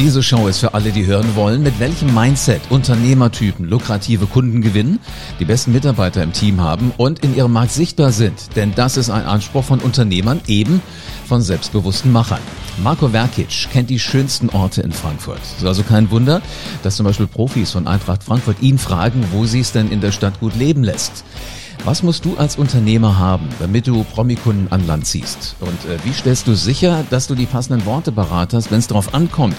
Diese Show ist für alle, die hören wollen, mit welchem Mindset Unternehmertypen lukrative Kunden gewinnen, die besten Mitarbeiter im Team haben und in ihrem Markt sichtbar sind. Denn das ist ein Anspruch von Unternehmern, eben von selbstbewussten Machern. Marco Verkic kennt die schönsten Orte in Frankfurt. Ist also kein Wunder, dass zum Beispiel Profis von Eintracht Frankfurt ihn fragen, wo sie es denn in der Stadt gut leben lässt. Was musst du als Unternehmer haben, damit du Promikunden an Land ziehst? Und äh, wie stellst du sicher, dass du die passenden Worte parat hast, wenn es darauf ankommt?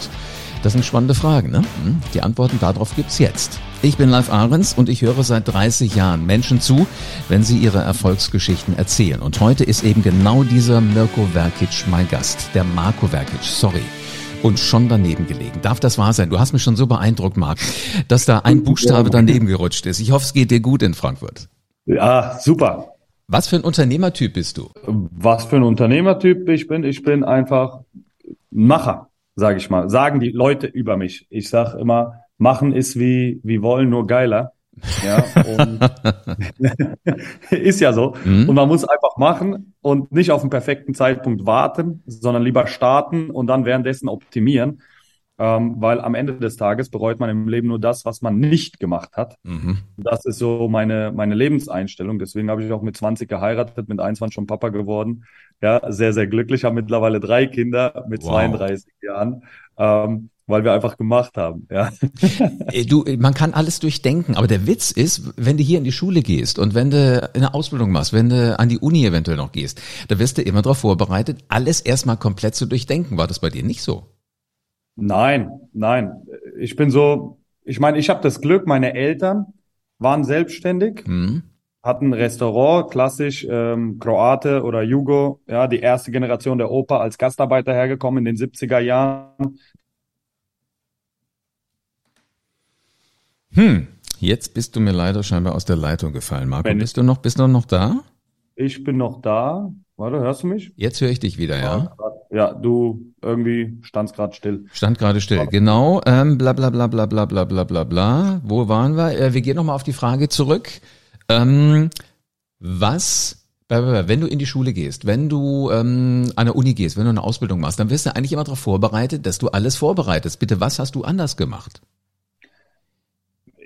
Das sind spannende Fragen, ne? Hm, die Antworten darauf gibt's jetzt. Ich bin Live Ahrens und ich höre seit 30 Jahren Menschen zu, wenn sie ihre Erfolgsgeschichten erzählen. Und heute ist eben genau dieser Mirko Verkic mein Gast. Der Marco Verkic, sorry und schon daneben gelegen. Darf das wahr sein? Du hast mich schon so beeindruckt, Marc, dass da ein Buchstabe daneben gerutscht ist. Ich hoffe, es geht dir gut in Frankfurt. Ja, super. Was für ein Unternehmertyp bist du? Was für ein Unternehmertyp ich bin? Ich bin einfach ein Macher, sage ich mal. Sagen die Leute über mich. Ich sage immer, machen ist wie, wie wollen, nur geiler. Ja, ist ja so. Mhm. Und man muss einfach machen und nicht auf den perfekten Zeitpunkt warten, sondern lieber starten und dann währenddessen optimieren ähm, weil am Ende des Tages bereut man im Leben nur das, was man nicht gemacht hat. Mhm. Das ist so meine, meine Lebenseinstellung. Deswegen habe ich auch mit 20 geheiratet, mit 21 schon Papa geworden. Ja, sehr, sehr glücklich. Habe mittlerweile drei Kinder mit wow. 32 Jahren. Ähm, weil wir einfach gemacht haben. Ja. Du, man kann alles durchdenken, aber der Witz ist, wenn du hier in die Schule gehst und wenn du eine Ausbildung machst, wenn du an die Uni eventuell noch gehst, da wirst du immer darauf vorbereitet, alles erstmal komplett zu durchdenken. War das bei dir nicht so? Nein, nein. Ich bin so, ich meine, ich habe das Glück, meine Eltern waren selbstständig, mhm. hatten ein Restaurant, klassisch ähm, Kroate oder Jugo, ja, die erste Generation der Oper als Gastarbeiter hergekommen in den 70er Jahren. Hm, jetzt bist du mir leider scheinbar aus der Leitung gefallen, Marco. Wenn bist du noch, bist du noch da? Ich bin noch da. Warte, hörst du mich? Jetzt höre ich dich wieder, ja. Ja, du irgendwie standst gerade still. Stand gerade still, genau. Ähm, bla bla bla bla bla bla bla bla bla. Wo waren wir? Äh, wir gehen nochmal auf die Frage zurück. Ähm, was, wenn du in die Schule gehst, wenn du ähm, an der Uni gehst, wenn du eine Ausbildung machst, dann wirst du eigentlich immer darauf vorbereitet, dass du alles vorbereitest. Bitte, was hast du anders gemacht?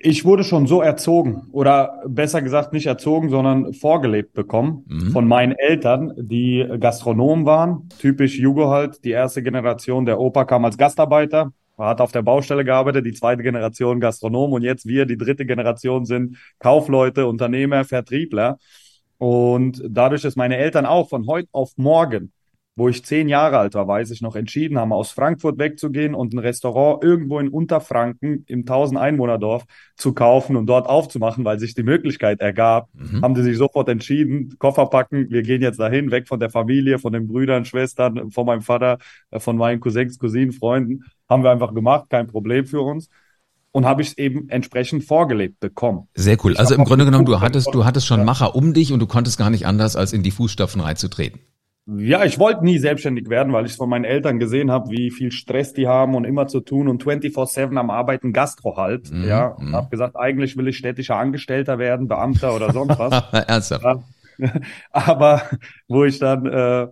Ich wurde schon so erzogen oder besser gesagt nicht erzogen, sondern vorgelebt bekommen mhm. von meinen Eltern, die Gastronomen waren, typisch Jugo halt, die erste Generation. Der Opa kam als Gastarbeiter, hat auf der Baustelle gearbeitet, die zweite Generation Gastronom und jetzt wir, die dritte Generation sind Kaufleute, Unternehmer, Vertriebler. Und dadurch, dass meine Eltern auch von heute auf morgen wo ich zehn Jahre alt war, weiß ich noch, entschieden haben, aus Frankfurt wegzugehen und ein Restaurant irgendwo in Unterfranken im 1000 Einwohnerdorf zu kaufen und dort aufzumachen, weil sich die Möglichkeit ergab, mhm. haben die sich sofort entschieden, Koffer packen, wir gehen jetzt dahin, weg von der Familie, von den Brüdern, Schwestern, von meinem Vater, äh, von meinen Cousins, Cousinen, Freunden. Haben wir einfach gemacht, kein Problem für uns und habe ich es eben entsprechend vorgelebt bekommen. Sehr cool. Also im Grunde genommen, du hattest, du hattest schon Macher um dich und du konntest gar nicht anders, als in die Fußstapfen reinzutreten. Ja, ich wollte nie selbstständig werden, weil ich von meinen Eltern gesehen habe, wie viel Stress die haben und immer zu tun und 24-7 am Arbeiten Gastro halt. Mhm, ja, und mhm. habe gesagt, eigentlich will ich städtischer Angestellter werden, Beamter oder sonst was. Ernsthaft? Aber wo ich dann äh,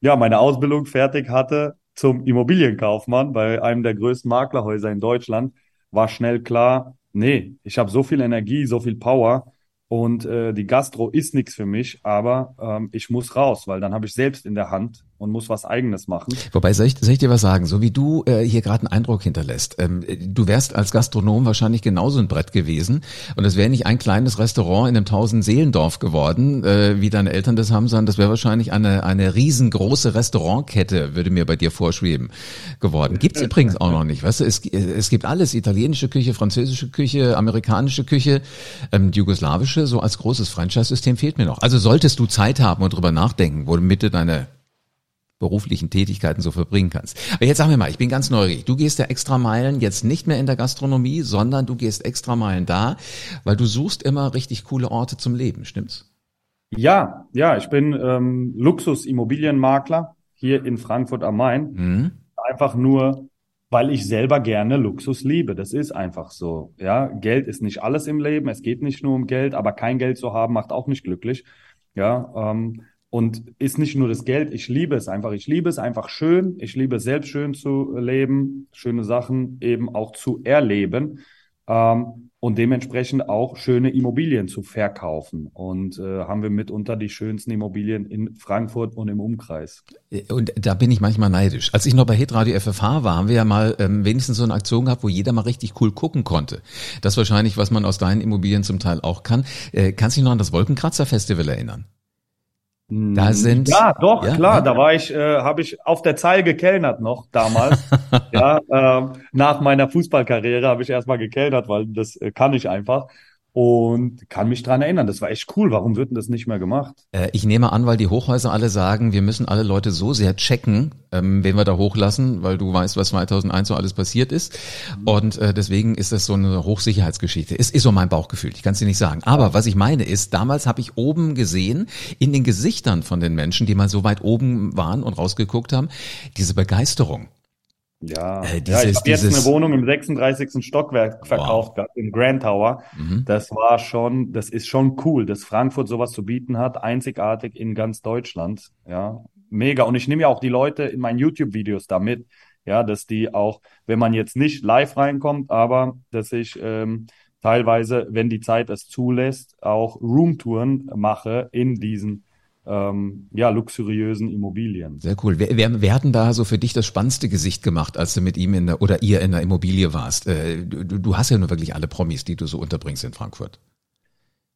ja meine Ausbildung fertig hatte zum Immobilienkaufmann bei einem der größten Maklerhäuser in Deutschland, war schnell klar, nee, ich habe so viel Energie, so viel Power und äh, die Gastro ist nichts für mich, aber ähm, ich muss raus, weil dann habe ich selbst in der Hand und muss was Eigenes machen. Wobei, soll ich, soll ich dir was sagen? So wie du äh, hier gerade einen Eindruck hinterlässt, ähm, du wärst als Gastronom wahrscheinlich genauso ein Brett gewesen und es wäre nicht ein kleines Restaurant in einem Tausend-Seelendorf geworden, äh, wie deine Eltern das haben, sondern das wäre wahrscheinlich eine, eine riesengroße Restaurantkette, würde mir bei dir vorschweben, geworden. Gibt's übrigens auch noch nicht, weißt du, es, es gibt alles, italienische Küche, französische Küche, amerikanische Küche, ähm, jugoslawische, so als großes Franchise-System fehlt mir noch. Also solltest du Zeit haben und drüber nachdenken, womit du deine beruflichen Tätigkeiten so verbringen kannst. Aber jetzt sag mir mal, ich bin ganz neugierig. Du gehst ja extra Meilen jetzt nicht mehr in der Gastronomie, sondern du gehst extra Meilen da, weil du suchst immer richtig coole Orte zum Leben, stimmt's? Ja, ja, ich bin ähm, Luxus-Immobilienmakler hier in Frankfurt am Main. Mhm. Einfach nur, weil ich selber gerne Luxus liebe. Das ist einfach so. Ja, Geld ist nicht alles im Leben. Es geht nicht nur um Geld, aber kein Geld zu haben macht auch nicht glücklich. Ja, ähm, und ist nicht nur das Geld, ich liebe es einfach. Ich liebe es einfach schön. Ich liebe es selbst schön zu leben, schöne Sachen eben auch zu erleben. Ähm, und dementsprechend auch schöne Immobilien zu verkaufen. Und äh, haben wir mitunter die schönsten Immobilien in Frankfurt und im Umkreis. Und da bin ich manchmal neidisch. Als ich noch bei Hitradio FFH war, haben wir ja mal ähm, wenigstens so eine Aktion gehabt, wo jeder mal richtig cool gucken konnte. Das wahrscheinlich, was man aus deinen Immobilien zum Teil auch kann. Äh, kannst du dich noch an das Wolkenkratzer Festival erinnern? Da sind ja doch ja, klar, ja. da war ich, äh, habe ich auf der Zeil gekellnert noch damals. ja, äh, nach meiner Fußballkarriere habe ich erstmal gekellnert, weil das äh, kann ich einfach und kann mich dran erinnern. Das war echt cool. Warum wird denn das nicht mehr gemacht? Äh, ich nehme an, weil die Hochhäuser alle sagen, wir müssen alle Leute so sehr checken, ähm, wen wir da hochlassen, weil du weißt, was 2001 so alles passiert ist. Mhm. Und äh, deswegen ist das so eine Hochsicherheitsgeschichte. Ist, ist so mein Bauchgefühl. Ich kann es dir nicht sagen. Aber was ich meine ist, damals habe ich oben gesehen, in den Gesichtern von den Menschen, die mal so weit oben waren und rausgeguckt haben, diese Begeisterung. Ja, äh, dieses, ja ich habe jetzt eine Wohnung im 36. Stockwerk verkauft wow. gehabt, im Grand Tower. Mhm. Das war schon, das ist schon cool, dass Frankfurt sowas zu bieten hat, einzigartig in ganz Deutschland. Ja, mega. Und ich nehme ja auch die Leute in meinen YouTube-Videos damit, ja, dass die auch, wenn man jetzt nicht live reinkommt, aber dass ich ähm, teilweise, wenn die Zeit es zulässt, auch Roomtouren mache in diesen ähm, ja, luxuriösen Immobilien. Sehr cool. Wer, wer, wer hat denn da so für dich das spannendste Gesicht gemacht, als du mit ihm in der, oder ihr in der Immobilie warst? Äh, du, du hast ja nur wirklich alle Promis, die du so unterbringst in Frankfurt.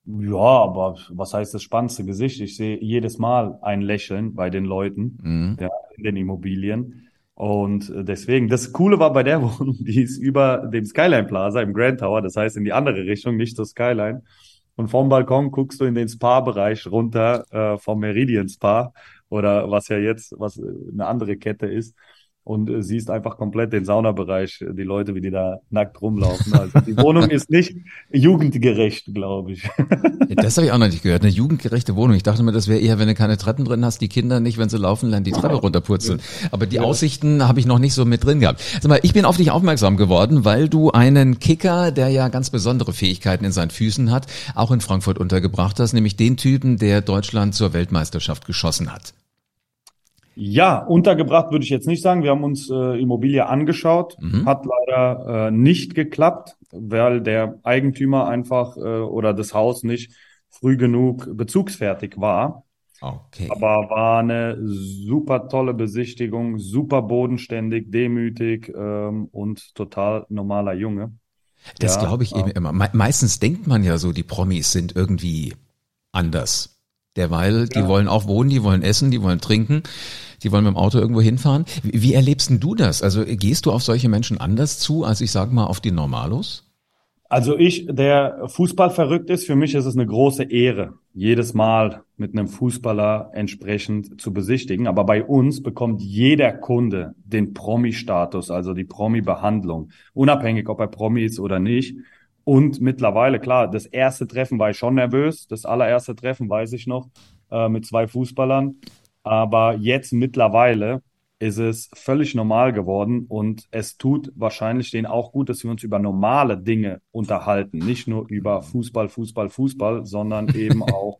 Ja, aber was heißt das spannendste Gesicht? Ich sehe jedes Mal ein Lächeln bei den Leuten mhm. ja, in den Immobilien. Und deswegen, das Coole war bei der Wohnung, die ist über dem Skyline Plaza im Grand Tower, das heißt in die andere Richtung, nicht zur Skyline. Und vom Balkon guckst du in den Spa-Bereich runter, äh, vom Meridian Spa oder was ja jetzt, was eine andere Kette ist und äh, siehst einfach komplett den Saunabereich, äh, die Leute, wie die da nackt rumlaufen. Also die Wohnung ist nicht jugendgerecht, glaube ich. das habe ich auch noch nicht gehört. Eine jugendgerechte Wohnung. Ich dachte mir, das wäre eher, wenn du keine Treppen drin hast, die Kinder nicht, wenn sie laufen lernen, die Treppe runterpurzeln. Aber die ja. Aussichten habe ich noch nicht so mit drin gehabt. Sag mal, ich bin auf dich aufmerksam geworden, weil du einen Kicker, der ja ganz besondere Fähigkeiten in seinen Füßen hat, auch in Frankfurt untergebracht hast, nämlich den Typen, der Deutschland zur Weltmeisterschaft geschossen hat. Ja, untergebracht würde ich jetzt nicht sagen. Wir haben uns äh, Immobilie angeschaut, mhm. hat leider äh, nicht geklappt, weil der Eigentümer einfach äh, oder das Haus nicht früh genug bezugsfertig war. Okay. Aber war eine super tolle Besichtigung, super bodenständig, demütig ähm, und total normaler Junge. Das ja, glaube ich eben immer. Me meistens denkt man ja so, die Promis sind irgendwie anders. Derweil, ja. die wollen auch wohnen, die wollen essen, die wollen trinken, die wollen mit dem Auto irgendwo hinfahren. Wie, wie erlebst denn du das? Also gehst du auf solche Menschen anders zu, als ich sag mal auf die Normalos? Also ich, der Fußball verrückt ist, für mich ist es eine große Ehre, jedes Mal mit einem Fußballer entsprechend zu besichtigen. Aber bei uns bekommt jeder Kunde den Promi-Status, also die Promi-Behandlung, unabhängig ob er Promi ist oder nicht. Und mittlerweile, klar, das erste Treffen war ich schon nervös. Das allererste Treffen weiß ich noch äh, mit zwei Fußballern. Aber jetzt mittlerweile ist es völlig normal geworden und es tut wahrscheinlich denen auch gut, dass wir uns über normale Dinge unterhalten. Nicht nur über Fußball, Fußball, Fußball, sondern eben auch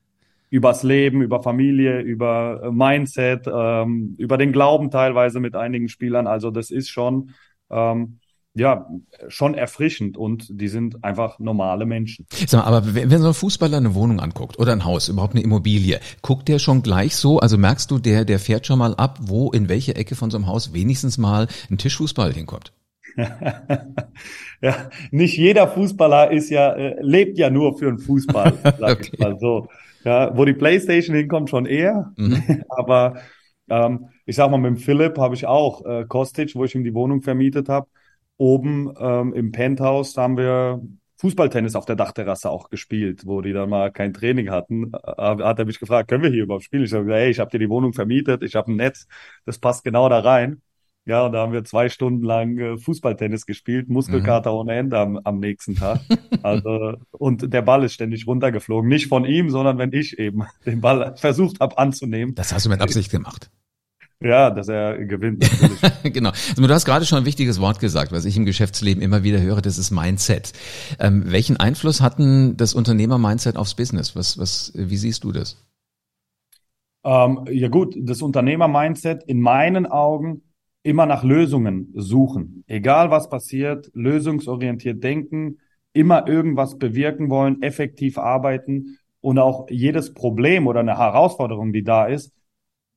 übers Leben, über Familie, über Mindset, ähm, über den Glauben teilweise mit einigen Spielern. Also das ist schon ähm, ja, schon erfrischend und die sind einfach normale Menschen. Sag mal, aber wenn, so ein Fußballer eine Wohnung anguckt oder ein Haus, überhaupt eine Immobilie, guckt der schon gleich so, also merkst du, der, der fährt schon mal ab, wo in welche Ecke von so einem Haus wenigstens mal ein Tischfußball hinkommt? ja, nicht jeder Fußballer ist ja, äh, lebt ja nur für einen Fußball, sag okay. ich mal so. Ja, wo die Playstation hinkommt, schon eher. Mhm. aber ähm, ich sag mal, mit dem Philipp habe ich auch äh, Kostic, wo ich ihm die Wohnung vermietet habe oben ähm, im Penthouse haben wir Fußballtennis auf der Dachterrasse auch gespielt, wo die dann mal kein Training hatten. Äh, hat er mich gefragt, können wir hier überhaupt spielen? Ich habe gesagt, hey, ich habe dir die Wohnung vermietet, ich habe ein Netz, das passt genau da rein. Ja, und da haben wir zwei Stunden lang äh, Fußballtennis gespielt, Muskelkater mhm. ohne Ende am, am nächsten Tag. Also, und der Ball ist ständig runtergeflogen. Nicht von ihm, sondern wenn ich eben den Ball versucht habe anzunehmen. Das hast du mit Absicht gemacht. Ja, dass er gewinnt. genau. Also, du hast gerade schon ein wichtiges Wort gesagt, was ich im Geschäftsleben immer wieder höre, das ist Mindset. Ähm, welchen Einfluss hatten das Unternehmer-Mindset aufs Business? Was, was, wie siehst du das? Ähm, ja gut, das Unternehmer-Mindset in meinen Augen immer nach Lösungen suchen. Egal was passiert, lösungsorientiert denken, immer irgendwas bewirken wollen, effektiv arbeiten und auch jedes Problem oder eine Herausforderung, die da ist,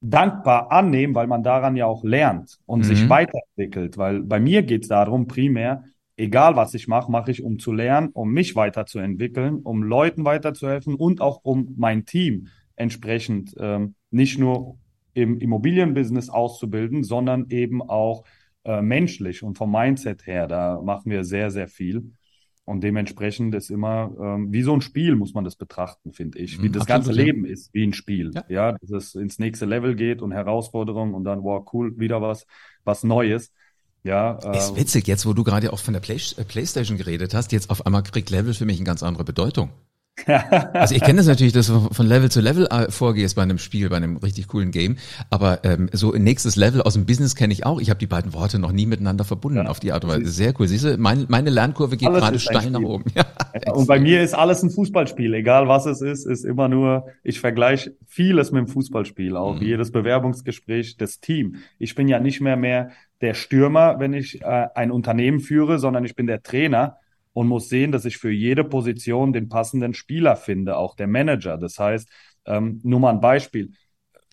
dankbar annehmen, weil man daran ja auch lernt und mhm. sich weiterentwickelt. Weil bei mir geht es darum, primär, egal was ich mache, mache ich, um zu lernen, um mich weiterzuentwickeln, um Leuten weiterzuhelfen und auch um mein Team entsprechend ähm, nicht nur im Immobilienbusiness auszubilden, sondern eben auch äh, menschlich und vom Mindset her. Da machen wir sehr, sehr viel. Und dementsprechend ist immer ähm, wie so ein Spiel, muss man das betrachten, finde ich. Wie mhm, das ganze. Leben ist, wie ein Spiel. Ja. ja, dass es ins nächste Level geht und Herausforderungen und dann, wow, cool, wieder was, was Neues. Ja, äh, ist witzig, jetzt wo du gerade auch von der Play äh, Playstation geredet hast, jetzt auf einmal kriegt Level für mich eine ganz andere Bedeutung. Also ich kenne das natürlich, dass du von Level zu Level äh, vorgehst bei einem Spiel, bei einem richtig coolen Game. Aber ähm, so ein nächstes Level aus dem Business kenne ich auch. Ich habe die beiden Worte noch nie miteinander verbunden ja. auf die Art und Weise. Sehr cool. Siehst du, mein, meine Lernkurve geht gerade steil nach oben. Ja, ja, und bei mir ist alles ein Fußballspiel. Egal was es ist, ist immer nur, ich vergleiche vieles mit dem Fußballspiel. Auch mhm. jedes Bewerbungsgespräch, das Team. Ich bin ja nicht mehr mehr der Stürmer, wenn ich äh, ein Unternehmen führe, sondern ich bin der Trainer und muss sehen, dass ich für jede Position den passenden Spieler finde, auch der Manager. Das heißt, ähm, nur mal ein Beispiel.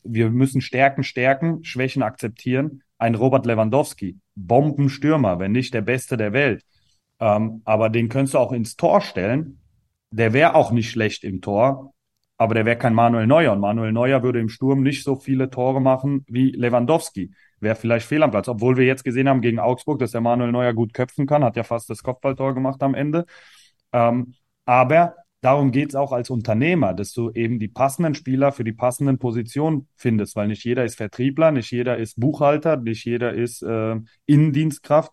Wir müssen Stärken stärken, Schwächen akzeptieren. Ein Robert Lewandowski, Bombenstürmer, wenn nicht der Beste der Welt. Ähm, aber den könntest du auch ins Tor stellen. Der wäre auch nicht schlecht im Tor, aber der wäre kein Manuel Neuer. Und Manuel Neuer würde im Sturm nicht so viele Tore machen wie Lewandowski wäre vielleicht fehl am Platz. Obwohl wir jetzt gesehen haben gegen Augsburg, dass der Manuel Neuer gut köpfen kann, hat ja fast das Kopfballtor gemacht am Ende. Ähm, aber darum geht es auch als Unternehmer, dass du eben die passenden Spieler für die passenden Positionen findest, weil nicht jeder ist Vertriebler, nicht jeder ist Buchhalter, nicht jeder ist äh, Innendienstkraft.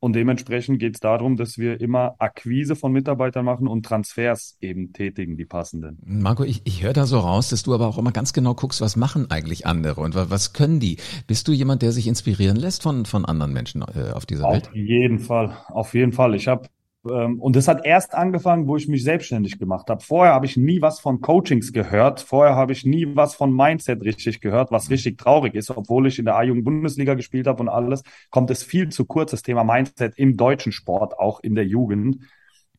Und dementsprechend geht es darum, dass wir immer Akquise von Mitarbeitern machen und Transfers eben tätigen, die passenden. Marco, ich, ich höre da so raus, dass du aber auch immer ganz genau guckst, was machen eigentlich andere und was können die? Bist du jemand, der sich inspirieren lässt von, von anderen Menschen äh, auf dieser auf Welt? Auf jeden Fall, auf jeden Fall. Ich habe und das hat erst angefangen, wo ich mich selbstständig gemacht habe. Vorher habe ich nie was von Coachings gehört. Vorher habe ich nie was von Mindset richtig gehört, was richtig traurig ist. Obwohl ich in der A-Jugend-Bundesliga gespielt habe und alles, kommt es viel zu kurz, das Thema Mindset im deutschen Sport, auch in der Jugend.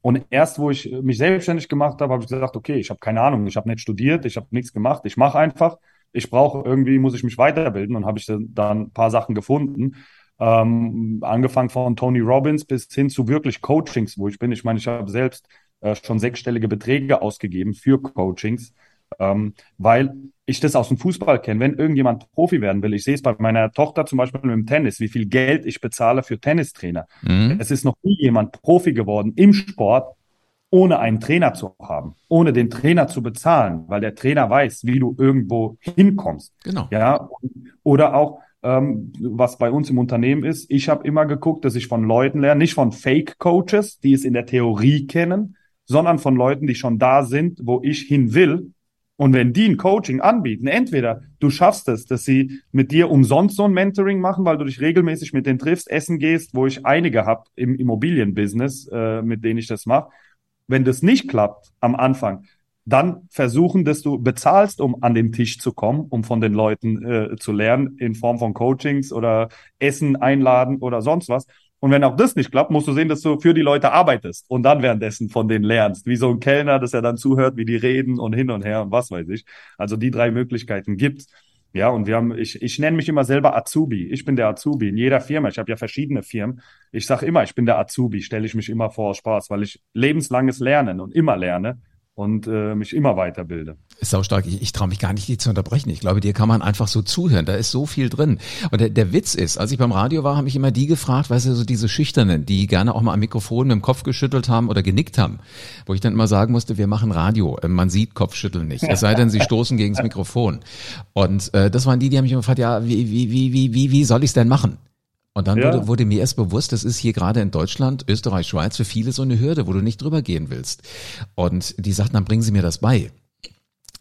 Und erst, wo ich mich selbstständig gemacht habe, habe ich gesagt, okay, ich habe keine Ahnung, ich habe nicht studiert, ich habe nichts gemacht, ich mache einfach. Ich brauche irgendwie, muss ich mich weiterbilden und habe ich dann ein paar Sachen gefunden. Ähm, angefangen von Tony Robbins bis hin zu wirklich Coachings, wo ich bin. Ich meine, ich habe selbst äh, schon sechsstellige Beträge ausgegeben für Coachings, ähm, weil ich das aus dem Fußball kenne. Wenn irgendjemand Profi werden will, ich sehe es bei meiner Tochter zum Beispiel mit dem Tennis, wie viel Geld ich bezahle für Tennistrainer. Mhm. Es ist noch nie jemand Profi geworden im Sport, ohne einen Trainer zu haben, ohne den Trainer zu bezahlen, weil der Trainer weiß, wie du irgendwo hinkommst. Genau. Ja, oder auch ähm, was bei uns im Unternehmen ist. Ich habe immer geguckt, dass ich von Leuten lerne, nicht von Fake-Coaches, die es in der Theorie kennen, sondern von Leuten, die schon da sind, wo ich hin will. Und wenn die ein Coaching anbieten, entweder du schaffst es, dass sie mit dir umsonst so ein Mentoring machen, weil du dich regelmäßig mit denen triffst, essen gehst, wo ich einige habe im Immobilienbusiness, äh, mit denen ich das mache. Wenn das nicht klappt am Anfang, dann versuchen, dass du bezahlst, um an den Tisch zu kommen, um von den Leuten äh, zu lernen, in Form von Coachings oder Essen einladen oder sonst was. Und wenn auch das nicht klappt, musst du sehen, dass du für die Leute arbeitest und dann währenddessen von denen lernst. Wie so ein Kellner, dass er dann zuhört, wie die reden und hin und her und was weiß ich. Also die drei Möglichkeiten gibt's. Ja, und wir haben, ich, ich nenne mich immer selber Azubi. Ich bin der Azubi in jeder Firma. Ich habe ja verschiedene Firmen. Ich sage immer, ich bin der Azubi, stelle ich mich immer vor Spaß, weil ich lebenslanges Lernen und immer lerne und äh, mich immer weiterbilde. Ist auch stark. Ich, ich traue mich gar nicht, die zu unterbrechen. Ich glaube, dir kann man einfach so zuhören. Da ist so viel drin. Und der, der Witz ist, als ich beim Radio war, habe ich immer die gefragt, weißt du, so diese Schüchternen, die gerne auch mal am Mikrofon mit dem Kopf geschüttelt haben oder genickt haben. Wo ich dann immer sagen musste, wir machen Radio. Äh, man sieht Kopfschütteln nicht. Es sei denn, sie stoßen gegen das Mikrofon. Und äh, das waren die, die haben mich immer gefragt, ja, wie, wie, wie, wie, wie, wie soll ich es denn machen? Und dann ja. wurde, wurde mir erst bewusst, das ist hier gerade in Deutschland, Österreich, Schweiz für viele so eine Hürde, wo du nicht drüber gehen willst. Und die sagten, dann bringen Sie mir das bei.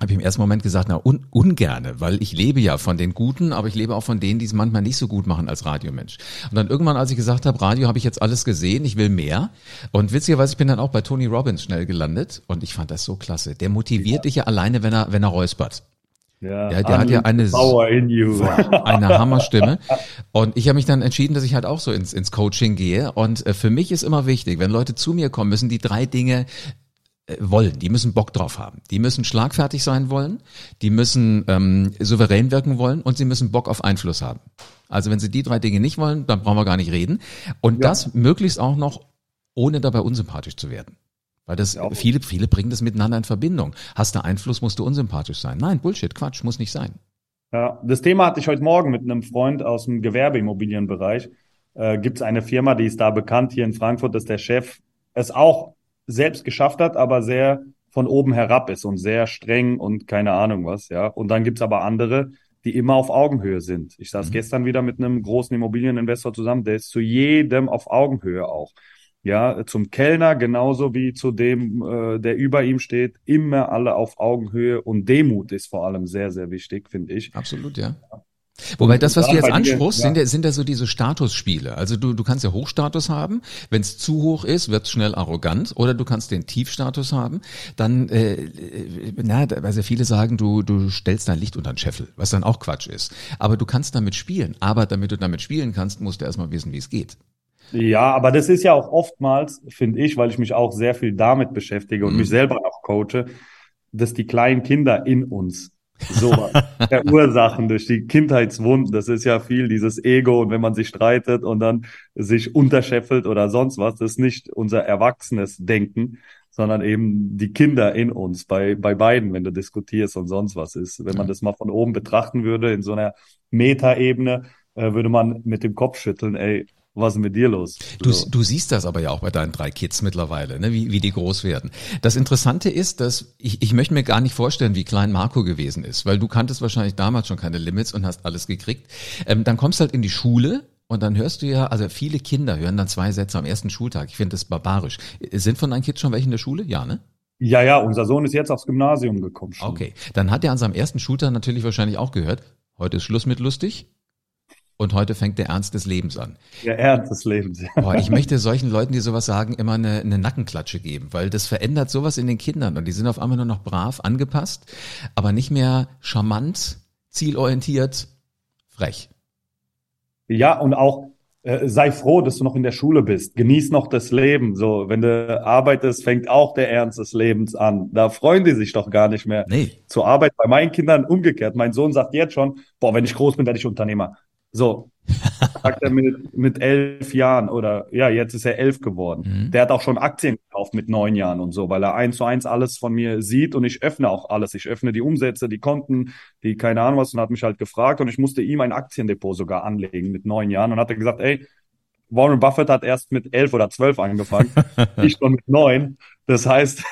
Habe ich im ersten Moment gesagt, na un ungerne, weil ich lebe ja von den Guten, aber ich lebe auch von denen, die es manchmal nicht so gut machen als Radiomensch. Und dann irgendwann, als ich gesagt habe, Radio habe ich jetzt alles gesehen, ich will mehr. Und witzigerweise, ich bin dann auch bei Tony Robbins schnell gelandet und ich fand das so klasse. Der motiviert ja. dich ja alleine, wenn er, wenn er räuspert. Ja, ja der hat ja eine, eine Hammerstimme. Und ich habe mich dann entschieden, dass ich halt auch so ins, ins Coaching gehe. Und äh, für mich ist immer wichtig, wenn Leute zu mir kommen, müssen die drei Dinge äh, wollen. Die müssen Bock drauf haben. Die müssen schlagfertig sein wollen. Die müssen ähm, souverän wirken wollen und sie müssen Bock auf Einfluss haben. Also wenn sie die drei Dinge nicht wollen, dann brauchen wir gar nicht reden. Und ja. das möglichst auch noch, ohne dabei unsympathisch zu werden. Weil das, ja. viele, viele bringen das miteinander in Verbindung. Hast du Einfluss, musst du unsympathisch sein. Nein, Bullshit, Quatsch, muss nicht sein. Ja, das Thema hatte ich heute Morgen mit einem Freund aus dem Gewerbeimmobilienbereich. Äh, Gibt es eine Firma, die ist da bekannt hier in Frankfurt, dass der Chef es auch selbst geschafft hat, aber sehr von oben herab ist und sehr streng und keine Ahnung was, ja. Und dann gibt's aber andere, die immer auf Augenhöhe sind. Ich saß mhm. gestern wieder mit einem großen Immobilieninvestor zusammen, der ist zu jedem auf Augenhöhe auch ja, zum Kellner genauso wie zu dem, äh, der über ihm steht, immer alle auf Augenhöhe und Demut ist vor allem sehr, sehr wichtig, finde ich. Absolut, ja. Wobei das, was du jetzt ansprichst, sind ja, sind ja so diese Statusspiele. Also du, du kannst ja Hochstatus haben, wenn es zu hoch ist, wird es schnell arrogant, oder du kannst den Tiefstatus haben, dann, äh na, also viele sagen, du, du stellst dein Licht unter den Scheffel, was dann auch Quatsch ist. Aber du kannst damit spielen. Aber damit du damit spielen kannst, musst du erstmal wissen, wie es geht. Ja, aber das ist ja auch oftmals, finde ich, weil ich mich auch sehr viel damit beschäftige und mhm. mich selber auch coache, dass die kleinen Kinder in uns so verursachen durch die Kindheitswunden. Das ist ja viel dieses Ego und wenn man sich streitet und dann sich unterscheffelt oder sonst was, das ist nicht unser erwachsenes Denken, sondern eben die Kinder in uns, bei, bei beiden, wenn du diskutierst und sonst was ist. Wenn man das mal von oben betrachten würde, in so einer Metaebene, äh, würde man mit dem Kopf schütteln, ey, was ist mit dir los? Du, du siehst das aber ja auch bei deinen drei Kids mittlerweile, ne? wie, wie die groß werden. Das Interessante ist, dass ich, ich möchte mir gar nicht vorstellen, wie klein Marco gewesen ist, weil du kanntest wahrscheinlich damals schon keine Limits und hast alles gekriegt. Ähm, dann kommst halt in die Schule und dann hörst du ja, also viele Kinder hören dann zwei Sätze am ersten Schultag. Ich finde das barbarisch. Sind von deinen Kids schon welche in der Schule? Ja, ne? Ja, ja, unser Sohn ist jetzt aufs Gymnasium gekommen. Schon. Okay, dann hat er an seinem ersten Schultag natürlich wahrscheinlich auch gehört, heute ist Schluss mit lustig, und heute fängt der Ernst des Lebens an. Der Ernst des Lebens. Boah, ich möchte solchen Leuten, die sowas sagen, immer eine, eine Nackenklatsche geben, weil das verändert sowas in den Kindern und die sind auf einmal nur noch brav, angepasst, aber nicht mehr charmant, zielorientiert, frech. Ja, und auch äh, sei froh, dass du noch in der Schule bist. Genieß noch das Leben. So, wenn du arbeitest, fängt auch der Ernst des Lebens an. Da freuen die sich doch gar nicht mehr nee. zur Arbeit. Bei meinen Kindern umgekehrt. Mein Sohn sagt jetzt schon, boah, wenn ich groß bin, werde ich Unternehmer. So, sagt er mit, mit elf Jahren oder ja, jetzt ist er elf geworden. Mhm. Der hat auch schon Aktien gekauft mit neun Jahren und so, weil er eins zu eins alles von mir sieht und ich öffne auch alles. Ich öffne die Umsätze, die Konten, die keine Ahnung was und hat mich halt gefragt und ich musste ihm ein Aktiendepot sogar anlegen mit neun Jahren und hat er gesagt, ey, Warren Buffett hat erst mit elf oder zwölf angefangen, ich schon mit neun. Das heißt,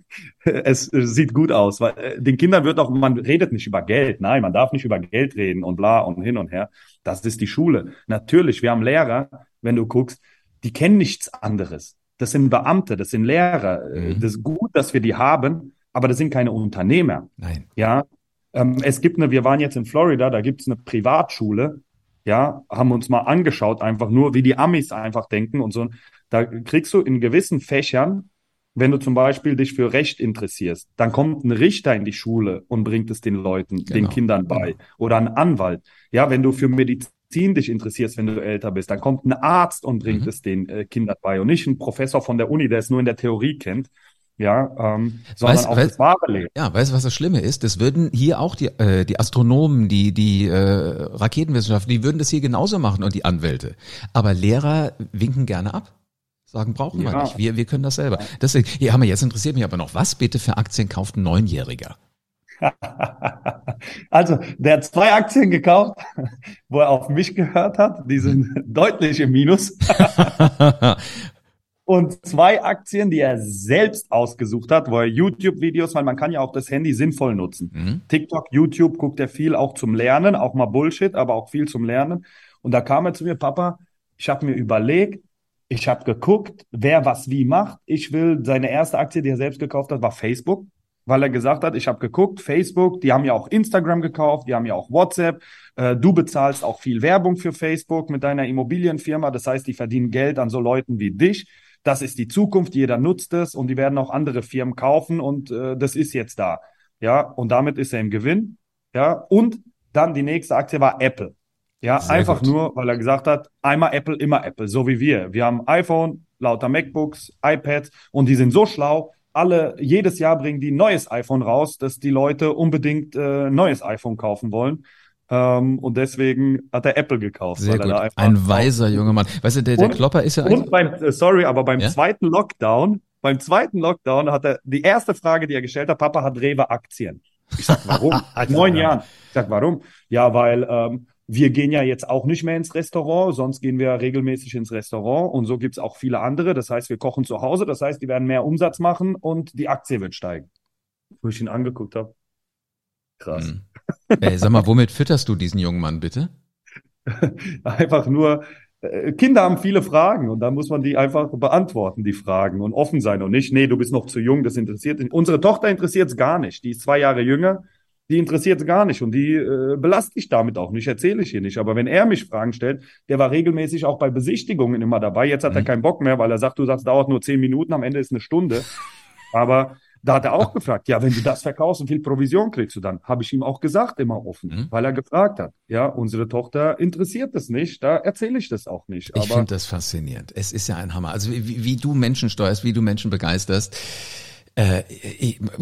es sieht gut aus, weil äh, den Kindern wird auch, man redet nicht über Geld. Nein, man darf nicht über Geld reden und bla und hin und her. Das ist die Schule. Natürlich, wir haben Lehrer, wenn du guckst, die kennen nichts anderes. Das sind Beamte, das sind Lehrer. Mhm. Das ist gut, dass wir die haben, aber das sind keine Unternehmer. Nein. Ja. Ähm, es gibt eine, wir waren jetzt in Florida, da gibt es eine Privatschule, ja, haben uns mal angeschaut, einfach nur, wie die Amis einfach denken und so. Da kriegst du in gewissen Fächern, wenn du zum Beispiel dich für Recht interessierst, dann kommt ein Richter in die Schule und bringt es den Leuten, genau. den Kindern bei. Genau. Oder ein Anwalt. Ja, wenn du für Medizin dich interessierst, wenn du älter bist, dann kommt ein Arzt und bringt mhm. es den äh, Kindern bei und nicht ein Professor von der Uni, der es nur in der Theorie kennt ja, ähm, sondern weißt, auch weißt, das wahre Leben. Ja, weißt du, was das Schlimme ist? Das würden hier auch die, äh, die Astronomen, die, die äh, Raketenwissenschaftler, die würden das hier genauso machen und die Anwälte. Aber Lehrer winken gerne ab. Sagen, brauchen ja. wir nicht. Wir, wir können das selber. Deswegen, hier haben wir jetzt interessiert mich aber noch, was bitte für Aktien kauft ein Neunjähriger? also, der hat zwei Aktien gekauft, wo er auf mich gehört hat. Die sind deutlich im Minus. und zwei Aktien, die er selbst ausgesucht hat, wo er YouTube-Videos, weil man kann ja auch das Handy sinnvoll nutzen. Mhm. TikTok, YouTube guckt er viel auch zum Lernen, auch mal Bullshit, aber auch viel zum Lernen. Und da kam er zu mir, Papa, ich habe mir überlegt, ich habe geguckt, wer was wie macht. Ich will, seine erste Aktie, die er selbst gekauft hat, war Facebook, weil er gesagt hat, ich habe geguckt, Facebook, die haben ja auch Instagram gekauft, die haben ja auch WhatsApp. Äh, du bezahlst auch viel Werbung für Facebook mit deiner Immobilienfirma. Das heißt, die verdienen Geld an so Leuten wie dich das ist die Zukunft, jeder nutzt es und die werden auch andere Firmen kaufen und äh, das ist jetzt da. Ja, und damit ist er im Gewinn. ja, und dann die nächste Aktie war Apple. Ja, Sehr einfach gut. nur, weil er gesagt hat, einmal Apple, immer Apple, so wie wir. Wir haben iPhone, lauter MacBooks, iPads und die sind so schlau. Alle, jedes Jahr bringen die ein neues iPhone raus, dass die Leute unbedingt äh, neues iPhone kaufen wollen. Ähm, und deswegen hat er Apple gekauft. Sehr gut. Ein weiser junger Mann. Weißt du, der, der und, Klopper ist ja eigentlich. Und beim, äh, sorry, aber beim ja? zweiten Lockdown, beim zweiten Lockdown hat er, die erste Frage, die er gestellt hat, Papa hat Rewe Aktien. Ich sag, warum? Neun Jahren. Ich sag, warum? Ja, weil ähm, wir gehen ja jetzt auch nicht mehr ins Restaurant, sonst gehen wir regelmäßig ins Restaurant und so gibt's auch viele andere. Das heißt, wir kochen zu Hause, das heißt, die werden mehr Umsatz machen und die Aktie wird steigen. Wo ich ihn angeguckt habe. Krass. Hm. Ey, sag mal, womit fütterst du diesen jungen Mann bitte? einfach nur, äh, Kinder haben viele Fragen und da muss man die einfach beantworten, die Fragen und offen sein und nicht, nee, du bist noch zu jung, das interessiert dich. Unsere Tochter interessiert es gar nicht, die ist zwei Jahre jünger, die interessiert es gar nicht und die äh, belaste ich damit auch nicht, erzähle ich hier nicht. Aber wenn er mich Fragen stellt, der war regelmäßig auch bei Besichtigungen immer dabei, jetzt hat mhm. er keinen Bock mehr, weil er sagt, du sagst, dauert nur zehn Minuten, am Ende ist eine Stunde. Aber da hat er auch gefragt, ja, wenn du das verkaufst und viel Provision kriegst du dann, habe ich ihm auch gesagt, immer offen, mhm. weil er gefragt hat. Ja, unsere Tochter interessiert es nicht, da erzähle ich das auch nicht. ich finde das faszinierend. Es ist ja ein Hammer. Also wie, wie du Menschen steuerst, wie du Menschen begeisterst. Äh,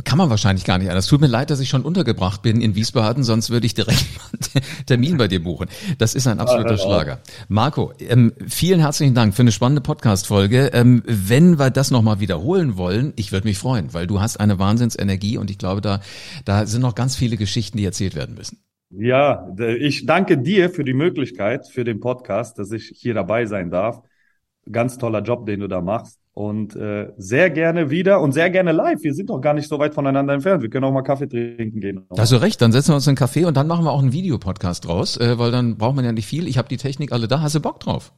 kann man wahrscheinlich gar nicht anders. Tut mir leid, dass ich schon untergebracht bin in Wiesbaden, sonst würde ich direkt einen Termin bei dir buchen. Das ist ein absoluter ja, Schlager. Marco, ähm, vielen herzlichen Dank für eine spannende Podcast-Folge. Ähm, wenn wir das nochmal wiederholen wollen, ich würde mich freuen, weil du hast eine Wahnsinnsenergie und ich glaube, da, da sind noch ganz viele Geschichten, die erzählt werden müssen. Ja, ich danke dir für die Möglichkeit, für den Podcast, dass ich hier dabei sein darf. Ganz toller Job, den du da machst. Und äh, sehr gerne wieder und sehr gerne live. Wir sind doch gar nicht so weit voneinander entfernt. Wir können auch mal Kaffee trinken gehen. Da hast du recht, dann setzen wir uns in einen Kaffee und dann machen wir auch einen Videopodcast draus, äh, weil dann braucht man ja nicht viel. Ich habe die Technik alle da. Hast du Bock drauf?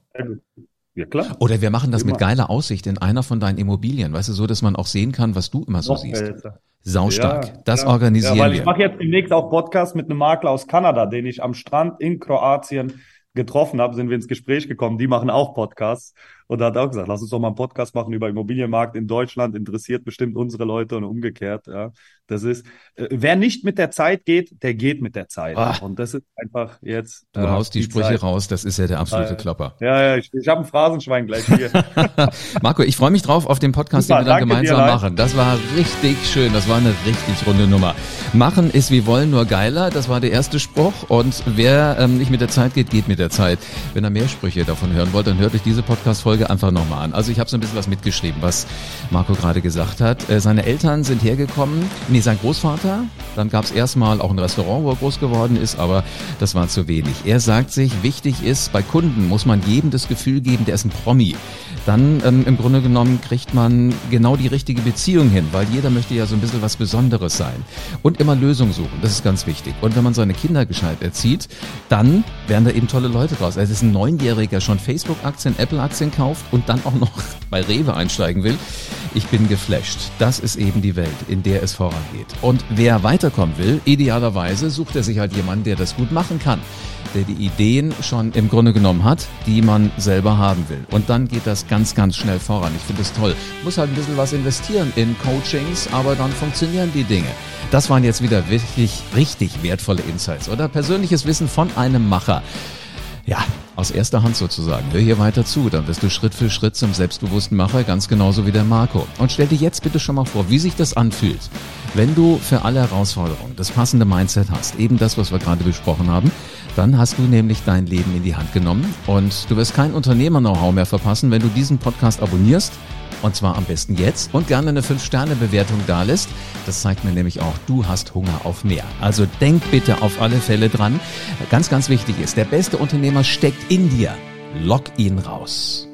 Ja, klar. Oder wir machen das immer. mit geiler Aussicht in einer von deinen Immobilien. Weißt du, so, dass man auch sehen kann, was du immer so Noch siehst. Älter. Saustark. Ja, das ja. organisieren ja, weil wir. Ich mache jetzt demnächst auch Podcast mit einem Makler aus Kanada, den ich am Strand in Kroatien getroffen habe, sind wir ins Gespräch gekommen. Die machen auch Podcasts. Und da hat er auch gesagt, lass uns doch mal einen Podcast machen über Immobilienmarkt in Deutschland, interessiert bestimmt unsere Leute und umgekehrt. Ja, das ist, äh, wer nicht mit der Zeit geht, der geht mit der Zeit. Ah. Und das ist einfach jetzt. Du äh, haust die, die Sprüche Zeit. raus, das ist ja der absolute Klopper. Ja, ja, ich, ich habe ein Phrasenschwein gleich hier. Marco, ich freue mich drauf auf den Podcast, Super, den wir dann gemeinsam machen. Das war richtig schön, das war eine richtig runde Nummer. Machen ist wie wollen, nur geiler. Das war der erste Spruch. Und wer ähm, nicht mit der Zeit geht, geht mit der Zeit. Wenn ihr mehr Sprüche davon hören wollt, dann hört euch diese Podcast-Folge Folge einfach nochmal an. Also ich habe so ein bisschen was mitgeschrieben, was Marco gerade gesagt hat. Äh, seine Eltern sind hergekommen, nee, sein Großvater, dann gab es erstmal auch ein Restaurant, wo er groß geworden ist, aber das war zu wenig. Er sagt sich, wichtig ist, bei Kunden muss man jedem das Gefühl geben, der ist ein Promi dann ähm, im Grunde genommen kriegt man genau die richtige Beziehung hin, weil jeder möchte ja so ein bisschen was Besonderes sein. Und immer Lösungen suchen, das ist ganz wichtig. Und wenn man seine Kinder gescheit erzieht, dann werden da eben tolle Leute draus. Also ist ein Neunjähriger schon Facebook-Aktien, Apple-Aktien kauft und dann auch noch bei Rewe einsteigen will. Ich bin geflasht. Das ist eben die Welt, in der es vorangeht. Und wer weiterkommen will, idealerweise sucht er sich halt jemanden, der das gut machen kann der die Ideen schon im Grunde genommen hat, die man selber haben will. Und dann geht das ganz, ganz schnell voran. Ich finde es toll. Muss halt ein bisschen was investieren in Coachings, aber dann funktionieren die Dinge. Das waren jetzt wieder wirklich richtig wertvolle Insights oder persönliches Wissen von einem Macher. Ja, aus erster Hand sozusagen. Hör hier weiter zu, dann wirst du Schritt für Schritt zum selbstbewussten Macher, ganz genauso wie der Marco. Und stell dir jetzt bitte schon mal vor, wie sich das anfühlt, wenn du für alle Herausforderungen das passende Mindset hast, eben das, was wir gerade besprochen haben, dann hast du nämlich dein Leben in die Hand genommen und du wirst kein Unternehmer-Know-how mehr verpassen, wenn du diesen Podcast abonnierst. Und zwar am besten jetzt und gerne eine 5-Sterne-Bewertung da lässt. Das zeigt mir nämlich auch, du hast Hunger auf mehr. Also denk bitte auf alle Fälle dran. Ganz, ganz wichtig ist, der beste Unternehmer steckt in dir. Lock ihn raus.